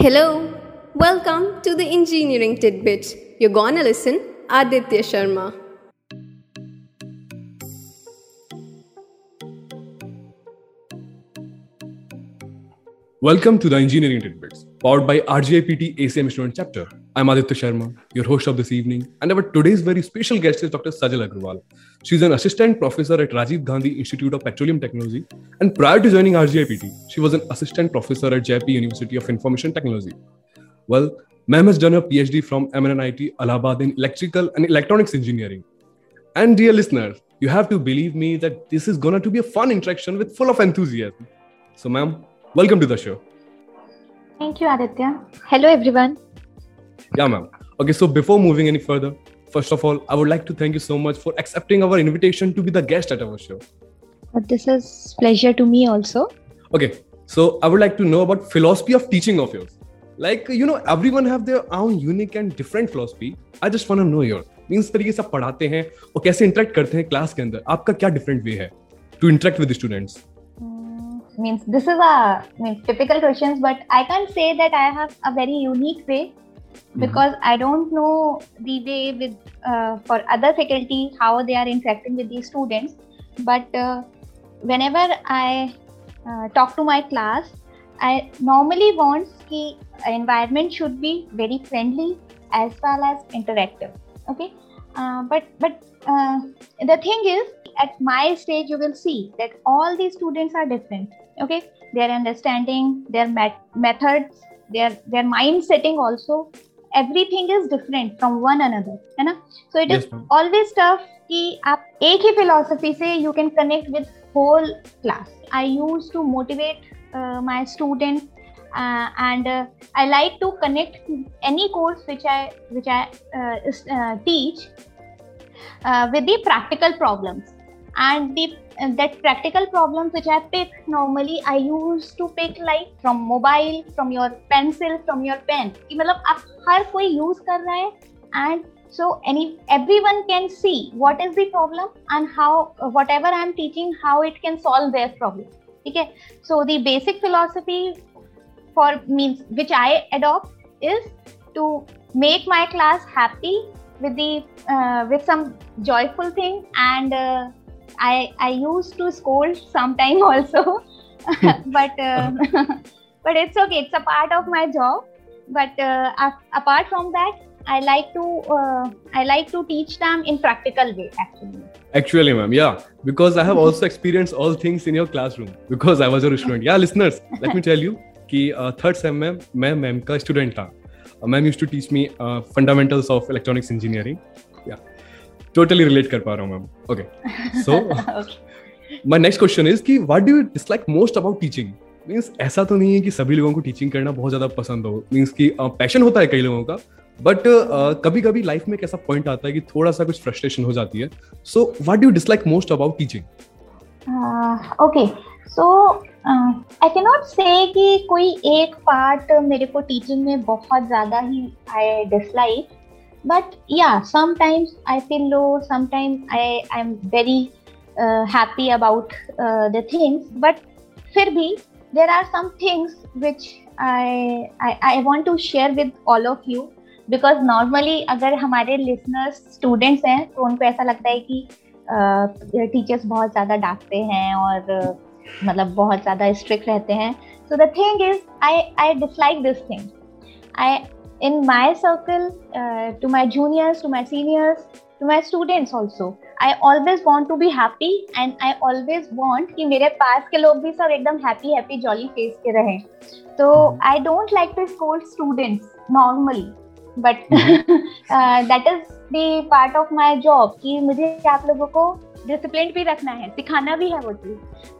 Hello, welcome to the Engineering Tidbit. You're gonna listen Aditya Sharma. Welcome to the Engineering Tidbits, powered by RGIPT ACM Student Chapter. I'm Aditya Sharma, your host of this evening, and our today's very special guest is Dr. Sajal Agrawal. She's an assistant professor at Rajiv Gandhi Institute of Petroleum Technology, and prior to joining RGIPT, she was an assistant professor at JP University of Information Technology. Well, ma'am has done her PhD from MNIT Allahabad in electrical and electronics engineering. And dear listeners, you have to believe me that this is gonna to be a fun interaction with full of enthusiasm. So, ma'am, welcome to the show. Thank you, Aditya. Hello, everyone. Yeah, ma'am. Okay, so before moving any further, first of all, I would like to thank you so much for accepting our invitation to be the guest at our show. This is pleasure to me also. Okay, so I would like to know about philosophy of teaching of yours. Like you know, everyone have their own unique and different philosophy. I just want to know yours. Means तरीके से आप पढ़ाते हैं और कैसे interact करते हैं class के अंदर आपका क्या डिफरेंट वे है to interact with students means this is a means typical questions but i can't say that i have a very unique way because mm-hmm. i don't know the way with uh, for other faculty how they are interacting with the students. But uh, whenever i uh, talk to my class i normally want the environment should be very friendly as well as interactive okay? Uh, but but uh, the thing is at my stage you will see that all these students are different okay their understanding their met- methods their their mind setting also everything is different from one another है ना so it yes, is always tough कि आप एक ही philosophy से you can connect with whole class I used to motivate uh, my students uh, and uh, I like to connect any course which I which I uh, uh teach uh, with the practical problems and the that practical problems which I pick normally I used to pick like from mobile from your pencil from your pen कि मतलब आप हर कोई use कर रहा है and so any everyone can see what is the problem and how whatever I am teaching how it can solve their problem okay so the basic philosophy for means which I adopt is to make my class happy with the uh, with some joyful thing and uh, I I used to scold sometime also but uh, but it's okay it's a part of my job but uh, apart from that I like to uh, I like to teach them in practical way actually. Actually, ma'am, yeah, because I have also experienced all things in your classroom because I was a student. Yeah, listeners, let me tell you, कि third same में मैं ma'am का student था ma'am used to teach me fundamentals of electronics engineering या Totally relate कर पा रहा हूँ ma'am okay so my next question is कि what do you dislike most about teaching means ऐसा तो नहीं है कि सभी लोगों को टीचिंग करना बहुत ज़्यादा पसंद हो. मीन्स कि पैशन होता है कई लोगों का बट कभी कभी लाइफ में एक ऐसा पॉइंट आता है कि थोड़ा सा कुछ फ्रस्ट्रेशन हो जाती है. So what do dislike most about teaching okay so I can not say कि कोई एक पार्ट मेरे को टीचिंग में बहुत ज़्यादा ही आई डिसलाइक बट या sometimes I feel low sometimes I I am very happy about the things but फिर भी there are some things which I I want to share with all of you because normally अगर हमारे listeners students हैं तो उनको ऐसा लगता है कि टीचर्स uh, बहुत ज़्यादा डांटते हैं और uh, मतलब बहुत ज़्यादा स्ट्रिक्ट रहते हैं. So the thing is I I dislike this thing I in my circle uh, to my juniors to my seniors to my students also i always want to be happy and i always want कि मेरे पास के लोग भी सब एकदम happy happy jolly face के रहें तो I don't like to scold students normally but uh, that is the part of my job कि मुझे आप लोगों को डिसिप्लिन भी रखना है सिखाना भी है वो चीज़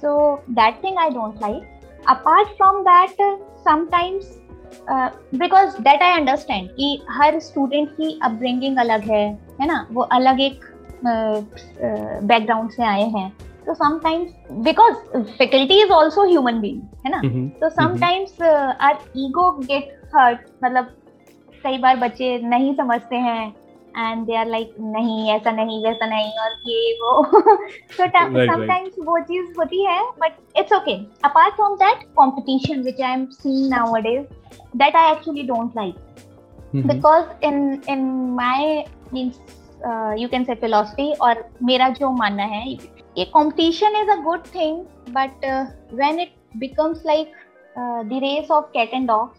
So that thing I don't like. Apart from that, sometimes uh, that I understand कि हर स्टूडेंट की अपब्रिंगिंग अलग है है ना? वो अलग एक बैकग्राउंड uh, uh, से आए हैं। तो sometimes because faculty is also human being है ना? तो sometimes our ego get hurt मतलब कई बार बच्चे नहीं समझते हैं एंड दे आर लाइक नहीं ऐसा नहीं वैसा नहीं और ये वो। So समटाइम्स वो चीज़ होती है but it's okay apart from that competition which I am seeing nowadays that I actually don't like because in in my means you can say philosophy और मेरा जो मानना है ये competition is a good thing but when it becomes like the race of cat and dogs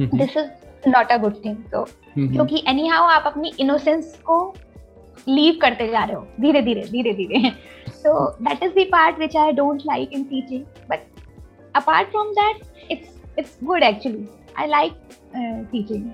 this is not a good thing तो क्योंकि any how आप अपनी इनोसेंस को लीव करते जा रहे हो धीरे धीरे धीरे धीरे। So that is दार्ट which I don't like in teaching but apart from that it's it's good actually I like teaching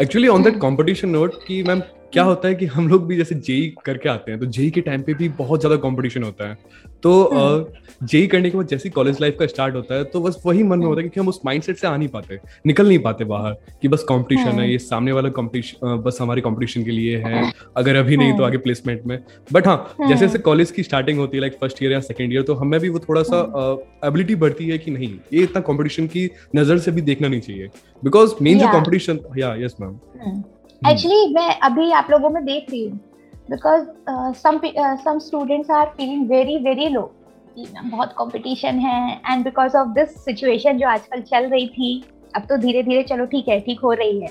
actually on that competition note कि मैम क्या होता है कि हम लोग भी जैसे जेई करके आते हैं तो जेई के टाइम पे भी बहुत ज़्यादा कंपटीशन होता है। तो जेई करने के बाद जैसे कॉलेज लाइफ का स्टार्ट होता है तो बस वही मन में होता है क्योंकि हम उस माइंडसेट से आ नहीं पाते निकल नहीं पाते बाहर कि बस कंपटीशन है ये सामने वाला कंपटीशन बस हमारे कंपटीशन के लिए है अगर अभी नहीं तो आगे प्लेसमेंट में। बट हाँ जैसे जैसे कॉलेज की स्टार्टिंग होती है लाइक फ़र्स्ट ईयर या सेकेंड ईयर तो हमें भी वो थोड़ा सा एबिलिटी बढ़ती है कि नहीं ये इतना कॉम्पिटिशन की नज़र से भी देखना नहीं चाहिए। बिकॉज़ मेन जो कॉम्पिटिशन या यस मैम एक्चुअली hmm. मैं अभी आप लोगों में देख रही हूँ because some students are feeling very very low बहुत कंपटीशन है and because of this situation जो आजकल चल रही थी अब तो धीरे धीरे चलो ठीक है ठीक हो रही है।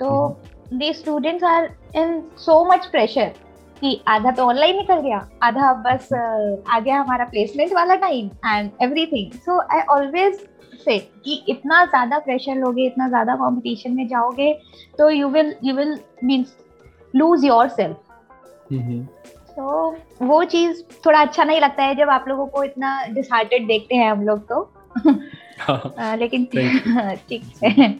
तो they students are in so much pressure कि आधा तो ऑनलाइन निकल गया आधा बस uh, आ गया हमारा प्लेसमेंट वाला time and everything so I always say कि इतना ज़्यादा प्रेशर लोगे इतना ज़्यादा कंपटीशन में जाओगे तो you will you will means lose your self तो वो चीज़ थोड़ा अच्छा नहीं लगता है जब आप लोगों को इतना डिसहार्टेड देखते हैं हम लोग तो हाँ, लेकिन ठीक है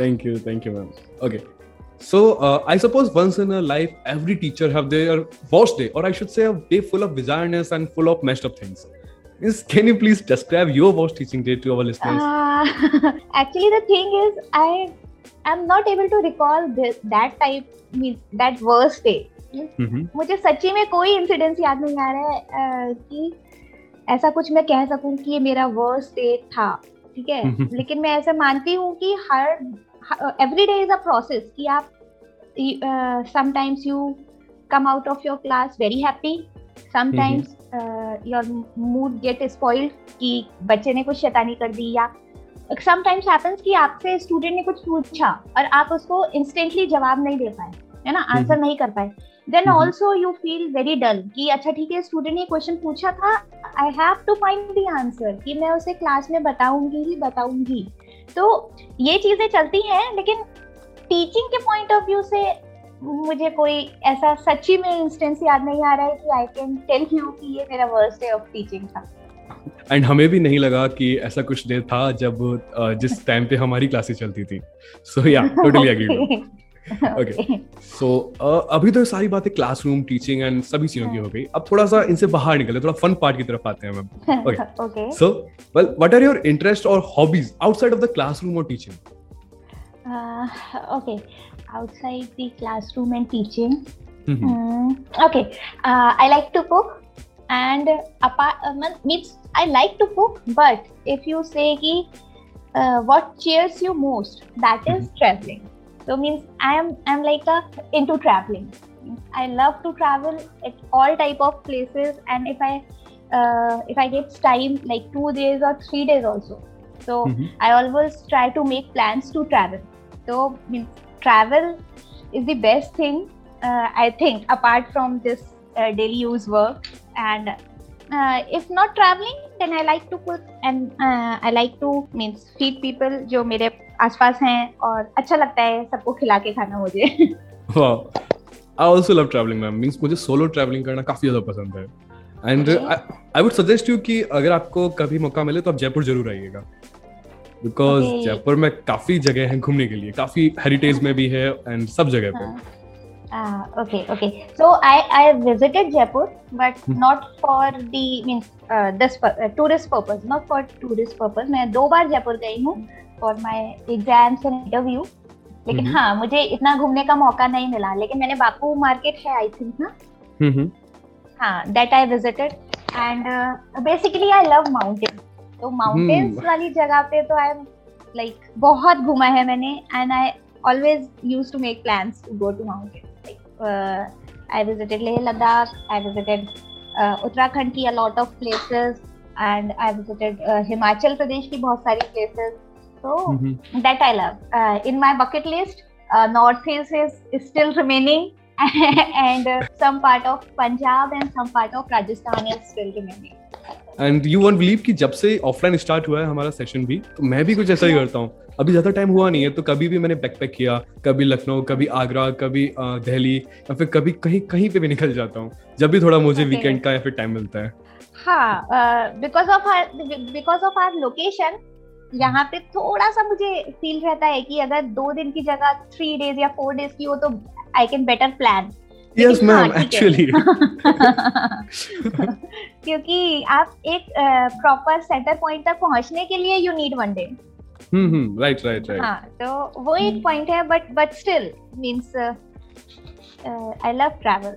thank you thank you ma'am okay So uh, I suppose once in a life, every teacher have their worst day, or I should say, a day full of bizarreness and full of messed up things. Is, can you please describe your worst teaching day to our listeners? Uh, actually, the thing is, I am not able to recall this that type means that worst day. Mm-hmm. मुझे सच्ची में कोई incidence याद नहीं आ रहा है कि ऐसा कुछ मैं कह सकूँ कि ये मेरा वर्स्ट डे था ठीक है mm-hmm. लेकिन मैं ऐसा मानती हूँ कि हर every day is a process कि आप sometimes you come out of your class very happy sometimes your mood get spoiled कि बच्चे ने कुछ शैतानी कर दी या समटाइम्स हैपेंस कि आपसे स्टूडेंट ने कुछ पूछा और आप उसको इंस्टेंटली जवाब नहीं दे पाए है ना? Answer mm-hmm. नहीं कर पाए। Then also you feel very dull कि अच्छा ठीक है स्टूडेंट ने क्वेश्चन पूछा था I have to find the answer कि मैं उसे क्लास में बताऊँगी ही बताऊँगी। तो ये चीज़ें चलती हैं लेकिन टीचिंग के पॉइंट ऑफ़ व्यू से मुझे कोई ऐसा सच्ची में इंस्टेंस याद नहीं आ रहा है कि आई कैन टेल यू कि ये मेरा वर्स्ट डे ऑफ़ टीचिंग था। एंड हमें भी नहीं लगा कि ऐसा कुछ डे था जब जिस टाइम पे हमारी क्लासेस चलती थी। सो या टोटली एग्री ओके सो अभी तो सारी बातें क्लासरूम टीचिंग एंड सभी चीज़ों की हो गई। अब थोड़ा सा इनसे बाहर निकले थोड़ा फन पार्ट की तरफ़ आते हैं ma'am okay so well what are your interest और hobbies outside of the classroom और teaching okay outside the classroom and teaching. Mm-hmm. Mm, okay, uh, I like to cook, and apart uh, means I like to cook. But if you say ki, uh, what cheers you most, that is mm-hmm. traveling. So means I am I'm like a into traveling. I love to travel at all type of places, and if I uh, if I get time like two days or three days also. So mm-hmm. I always try to make plans to travel. Means travel is the best thing uh, I think apart from this uh, daily use work and uh, if not traveling then I like to put and uh, I like to means feed people जो मेरे आसपास हैं और अच्छा लगता है सबको खिला के खाना मुझे I also love traveling ma'am means मुझे सोलो ट्रैवलिंग करना काफ़ी ज़्यादा पसंद है and I would suggest you कि अगर आपको कभी मौका मिले तो आप जयपुर ज़रूर आइएगा बिकॉज़ okay. जयपुर में काफ़ी जगह है घूमने के लिए काफ़ी हेरिटेज में भी है एंड सब जगह पे Uh, okay, okay. So I I visited Jaipur, but hmm. not for the means uh, this uh, tourist purpose, not for tourist purpose. मैं दो बार जयपुर गई हूँ for my exams and interview. लेकिन hmm. हाँ मुझे इतना घूमने का मौका नहीं मिला लेकिन मैंने बापू मार्केट है आई थिंक ना hmm. हाँ that I visited and basically I love mountain तो हम्म। माउंटेन्स वाली जगह पे तो आई एम लाइक बहुत घूमा है मैंने and I always use to make plan to go to mountain I visited Leh Ladakh I visited Uttarakhand की a lot of places and I visited Himachal Pradesh की बहुत सारी प्लेसेस तो that I love in my bucket list north east is still remaining and some part of Punjab and some part of Rajasthan is still remaining and you won't believe कि जब से offline start हुआ है हमारा session भी तो मैं भी कुछ ऐसा ही करता हूँ। अभी ज़्यादा टाइम हुआ नहीं है तो कभी भी मैंने बैकपैक किया कभी लखनऊ कभी आगरा कभी दिल्ली या फिर कभी कहीं कहीं पे भी निकल जाता हूँ जब भी थोड़ा मुझे. वीकेंड का या फिर टाइम मिलता है। हाँ because of because of our location यहाँ पे थोड़ा सा मुझे फील रहता है कि अगर दो दिन की जगह थ्री डेज़ या फोर डेज़ की हो तो I can better plan yes ma'am actually क्योंकि आप एक प्रॉपर सेंटर पॉइंट तक पहुँचने के लिए you need one day hmm hmm right right right हाँ तो वो एक पॉइंट है but but still means I love travel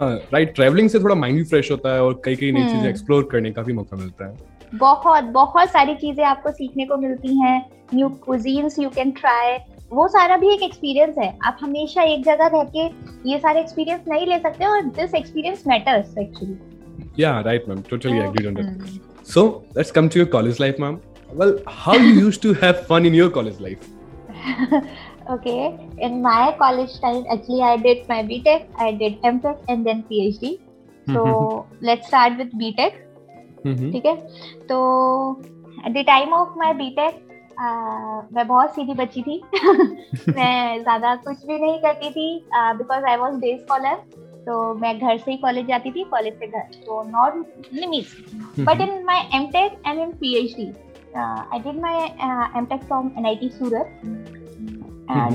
right travelling से थोड़ा माइंड भी फ्रेश होता है और कई कई नई चीज़ें हम्म। एक्सप्लोर करने का भी मौका मिलता है। बहुत बहुत सारी चीज़ें आपको सीखने को मिलती हैं new cuisines you can try वो सारा भी एक एक्सपीरियंस है। आप हमेशा एक जगह रह के ये सारे एक्सपीरियंस नहीं ले सकते और this experience matters actually Yeah, right, ma'am. Totally agreed on that. Hmm. So let's come to your college life, ma'am. Well, how you used to have fun in your college life? okay in my college time actually i did my btech i did mtech and then phd so let's start with btech Mm-hmm. ठीक है तो at the time of my BTech मैं बहुत सीधी बच्ची थी मैं ज़्यादा कुछ भी नहीं करती थी because I was day scholar तो मैं घर से ही कॉलेज जाती थी कॉलेज से घर तो not limit but in my MTech and in P H D I did my MTech from T Surat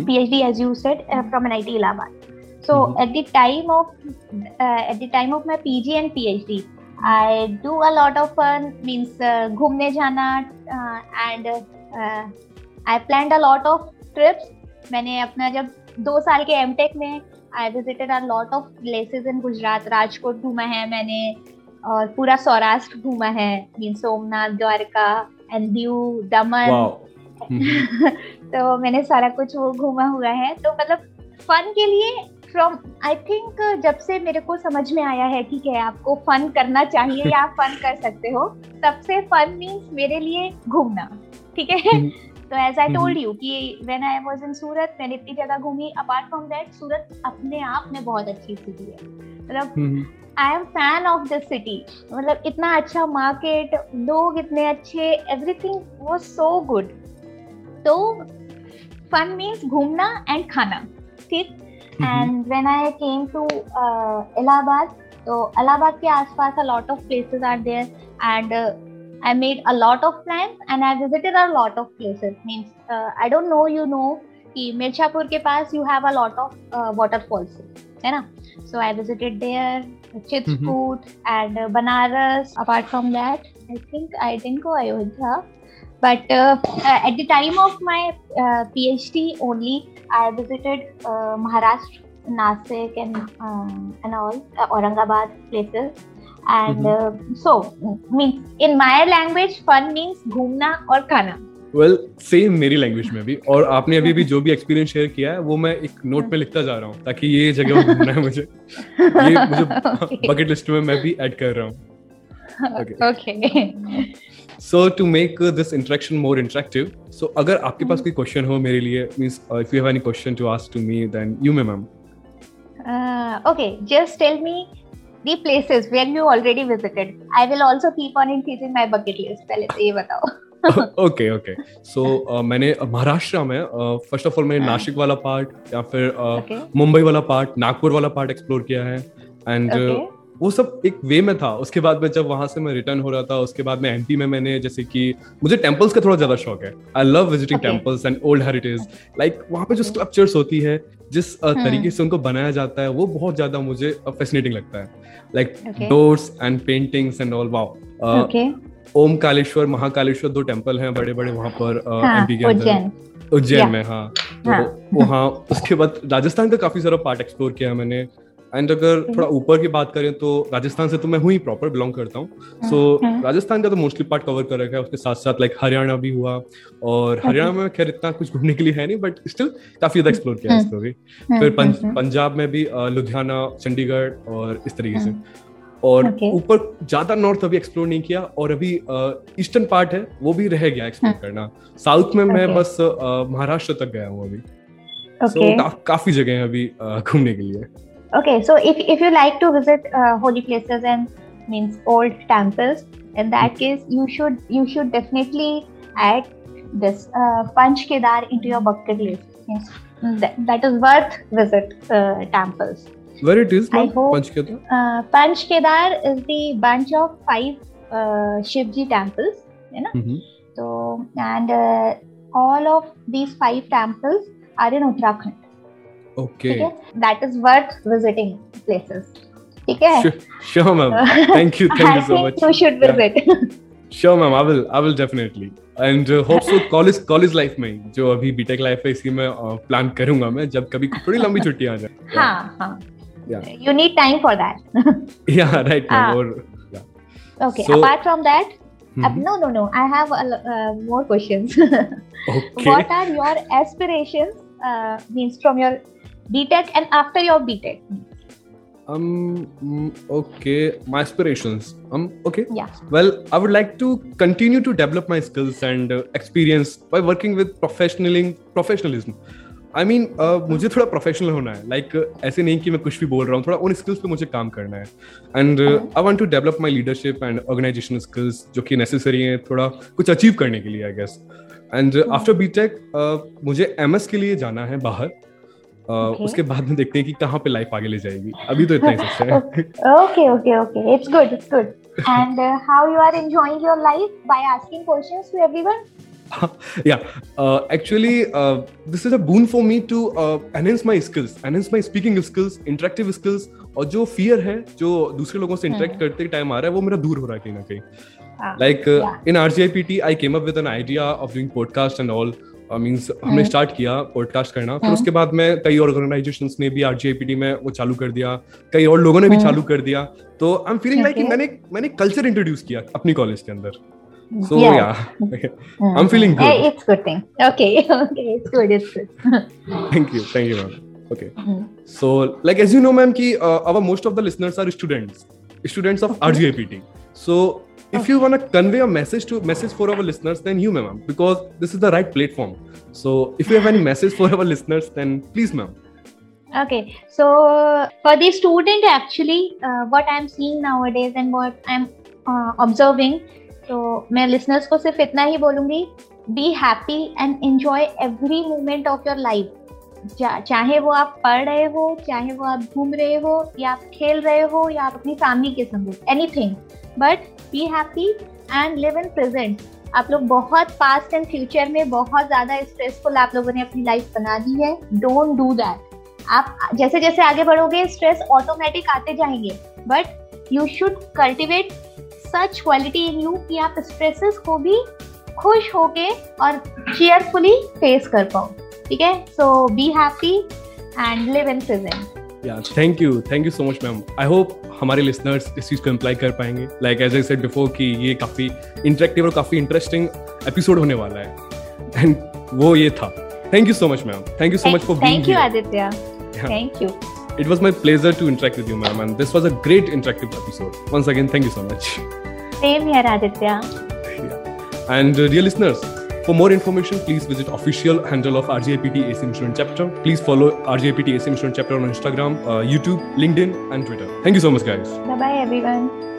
P H D as you said from T Allahabad so at the time of at the time of my PG and PhD I do a lot of fun means घूमने जाना and I plan a lot of trips मैंने अपना जब दो साल के M take में I visited a lot of places in Gujarat Rajkot घूमा है मैंने और पूरा सौराष्ट्र घूमा है. Mean Somnath Dwarka and Diu Daman. तो मैंने सारा कुछ वो घूमा हुआ है. तो मतलब फन के लिए फ्रॉम आई थिंक जब से मेरे को समझ में आया है ठीक है आपको फन करना चाहिए या आप फन कर सकते हो तब से फन मीन्स मेरे लिए घूमना. ठीक है? हम्म। तो एज आई। टोल्ड यू कि when I was in Surat मैंने इतनी जगह घूमी अपार्ट फ्रॉम दैट सूरत अपने आप में बहुत अच्छी सिटी है मतलब. I am fan of this city मतलब इतना अच्छा मार्केट लोग इतने अच्छे एवरीथिंग वाज सो गुड तो फन मीन्स घूमना एंड खाना ठीक. And when I came to Allahabad तो इलाहाबाद के आसपास a lot of places are there and I made a lot of plans and I visited a lot of places. Means uh, I don't know you know कि मिर्जापुर के पास you have a lot of uh, waterfalls है ना so I visited there Chitput and uh, Banaras apart from that I think I didn't go Ayodhya but uh, uh, at the time of my uh, PhD only I visited uh, Maharashtra Nasik and uh, and all uh, Aurangabad places And uh, so means in my language fun means घूमना और खाना well same मेरी language में भी। और आपने अभी भी जो भी एक्सपीरियंस शेयर किया है वो मैं एक नोट पे लिखता जा रहा हूँ ताकि ये जगह घूमना है मुझे। ये मुझे बकेट लिस्ट में मैं भी ऐड कर रहा हूँ। Okay. okay. So to make this interaction more interactive so अगर आपके पास कोई क्वेश्चन हो मेरे लिए means if you have any question to ask to me then you may ma'am uh, okay just tell me the places where you already visited I will also keep on increasing my bucket list पहले se ये बताओ okay okay so मैंने महाराष्ट्र में first of all मैंने हाँ. नासिक वाला part या फिर uh, मुंबई वाला पार्ट नागपुर वाला पार्ट एक्सप्लोर किया है एंड वो सब एक वे में था। उसके बाद में जब वहाँ से मैं रिटर्न हो रहा था उसके बाद में एमपी में मैंने जैसे कि मुझे टेम्पल्स का थोड़ा ज़्यादा शौक है। I love visiting. Temples and old heritage like वहाँ पे जो स्कल्पचर्स होती है जिस uh, Hmm. तरीके से उनको बनाया जाता है वो बहुत ज़्यादा मुझे फैसिनेटिंग लगता है। Like doors and paintings and all wow Om Kaleshwar Mahakaleshwar दो टेंपल हैं बड़े बड़े वहाँ पर हाँ एमपी के अंदर। उज्जैन। में हाँ। हाँ. तो वहाँ उसके बाद राजस्थान का काफ़ी सारा पार्ट एक्सप्लोर किया मैंने। एंड अगर थोड़ा ऊपर की बात करें तो राजस्थान से तो मैं हूँ ही प्रॉपर बिलोंग करता हूँ। सो राजस्थान का तो मोस्टली पार्ट कवर कर रखा है। उसके साथ साथ लाइक हरियाणा भी हुआ। और हरियाणा में खैर इतना कुछ घूमने के लिए है नहीं बट स्टिल काफ़ी ज़्यादा एक्सप्लोर किया इसको भी फिर पंजाब में भी लुधियाना चंडीगढ़ और इस तरीके से। और ऊपर okay. ज़्यादा नॉर्थ अभी एक्सप्लोर नहीं किया और अभी ईस्टर्न पार्ट है वो भी रह गया एक्सप्लोर करना। साउथ में okay. मैं बस महाराष्ट्र तक गया हूँ अभी। Okay. so, का, काफ़ी जगह है अभी घूमने के लिए। Okay so if if you like to visit uh, holy places and means old temples in that case you should you should definitely add this uh, panch kedar into your bucket list. Yes. That, that is worth visit uh, temples. Where it is now, panch kedar uh, panch kedar is the bunch of five uh, shivji temples you know? Mm-hmm. so and uh, all of these five temples are in uttarakhand that is worth visiting places ठीक है? Sure ma'am thank you thank you so much you should visit sure ma'am I will I will definitely and hope so college college life में जो अभी BTech life है इसी में plan करूँगा मैं जब कभी थोड़ी लंबी छुट्टी आ जाए हाँ हाँ you need time for that yeah right और okay apart from that no no no I have more questions okay what are your aspirations uh, means from your BTech and after your BTech? Um, mm, okay, my aspirations. Um, okay. Yeah. Well, I would like to continue to develop my skills and uh, experience by working with professionalism. Professionalism. I I mean mean, uh, मुझे थोड़ा professional होना है like like, ऐसे नहीं कि मैं कुछ भी बोल रहा हूँ थोड़ा उन स्किल्स पे मुझे काम करना है and I want to develop my leadership and organisation skills जो कि नेसेसरी हैं थोड़ा कुछ अचीव करने के लिए I guess and after BTech मुझे एमएस के लिए जाना है बाहर। uh, उसके बाद में देखते हैं कि कहाँ पे लाइफ आगे ले जाएगी। अभी तो इतना ही सच okay okay okay it's good it's good and how you are enjoying your life by asking questions to everyone yeah actually this is a boon for me to enhance my skills enhance my speaking skills interactive skills और जो fear है जो दूसरे लोगों से interact करते time आ रहा है वो मेरा दूर हो रहा है कहीं ना कहीं। Like in RGIPT I came up with an idea of doing podcast and all means हमने स्टार्ट हम्म। किया पॉडकास्ट करना फिर हम्म। उसके बाद में कई और ऑर्गेनाइजेशन ने भी आरजीआईपीटी में वो चालू कर दिया कई और लोगों ने भी हम्म। चालू कर दिया तो आई एम फीलिंग लाइक मैंने मैंने कल्चर इंट्रोड्यूस किया अपनी कॉलेज के अंदर so yeah, yeah. i'm feeling good hey, it's good thing okay okay it's good it's good thank you thank you ma'am okay mm-hmm. so like as you know ma'am ki uh, our most of the listeners are students students of okay. rgipt so if you want to convey a message to message for our listeners then you ma'am because this is the right platform so if you have any message for our listeners then please ma'am okay so for the student actually uh, what i'm seeing nowadays and what i'm uh, observing तो मैं listeners को सिर्फ इतना ही बोलूंगी be happy and enjoy every moment of your life चाहे वो आप पढ़ रहे हो, चाहे वो आप घूम रहे हो, या आप खेल रहे हो, या आप अपनी फैमिली के संग anything but be happy and live in present आप लोग बहुत पास्ट एंड फ्यूचर में बहुत ज़्यादा स्ट्रेसफुल आप लोगों ने अपनी लाइफ बना दी है. डोंट डू दैट आप जैसे जैसे आगे बढ़ोगे स्ट्रेस ऑटोमेटिक आते जाएँगे. But you should cultivate such quality in you कि आप स्ट्रेसेस को भी खुश होके और चेयरफुली फेस कर पाओ। ठीक है? So be happy and live in present yeah thank you thank you so much ma'am I hope हमारे लिसनर्स इस चीज़ को इम्प्लाई कर पाएँगे। Like as I said before कि ये काफ़ी इंटरेक्टिव और काफ़ी इंटरेस्टिंग एपिसोड होने वाला है। एंड वो ये था। Thank you so much ma'am thank you so much for being thank you Aditya thank you It was my pleasure to interact with you, ma'am, and this was a great interactive episode. Once again, thank you so much. Same here, Aditya. Yeah. And uh, dear listeners, For more information, please visit official handle of RGIPT AC Insurance Chapter. Please follow RGIPT AC Insurance Chapter on Instagram, uh, YouTube, LinkedIn, and Twitter. Thank you so much, guys. Bye bye, everyone.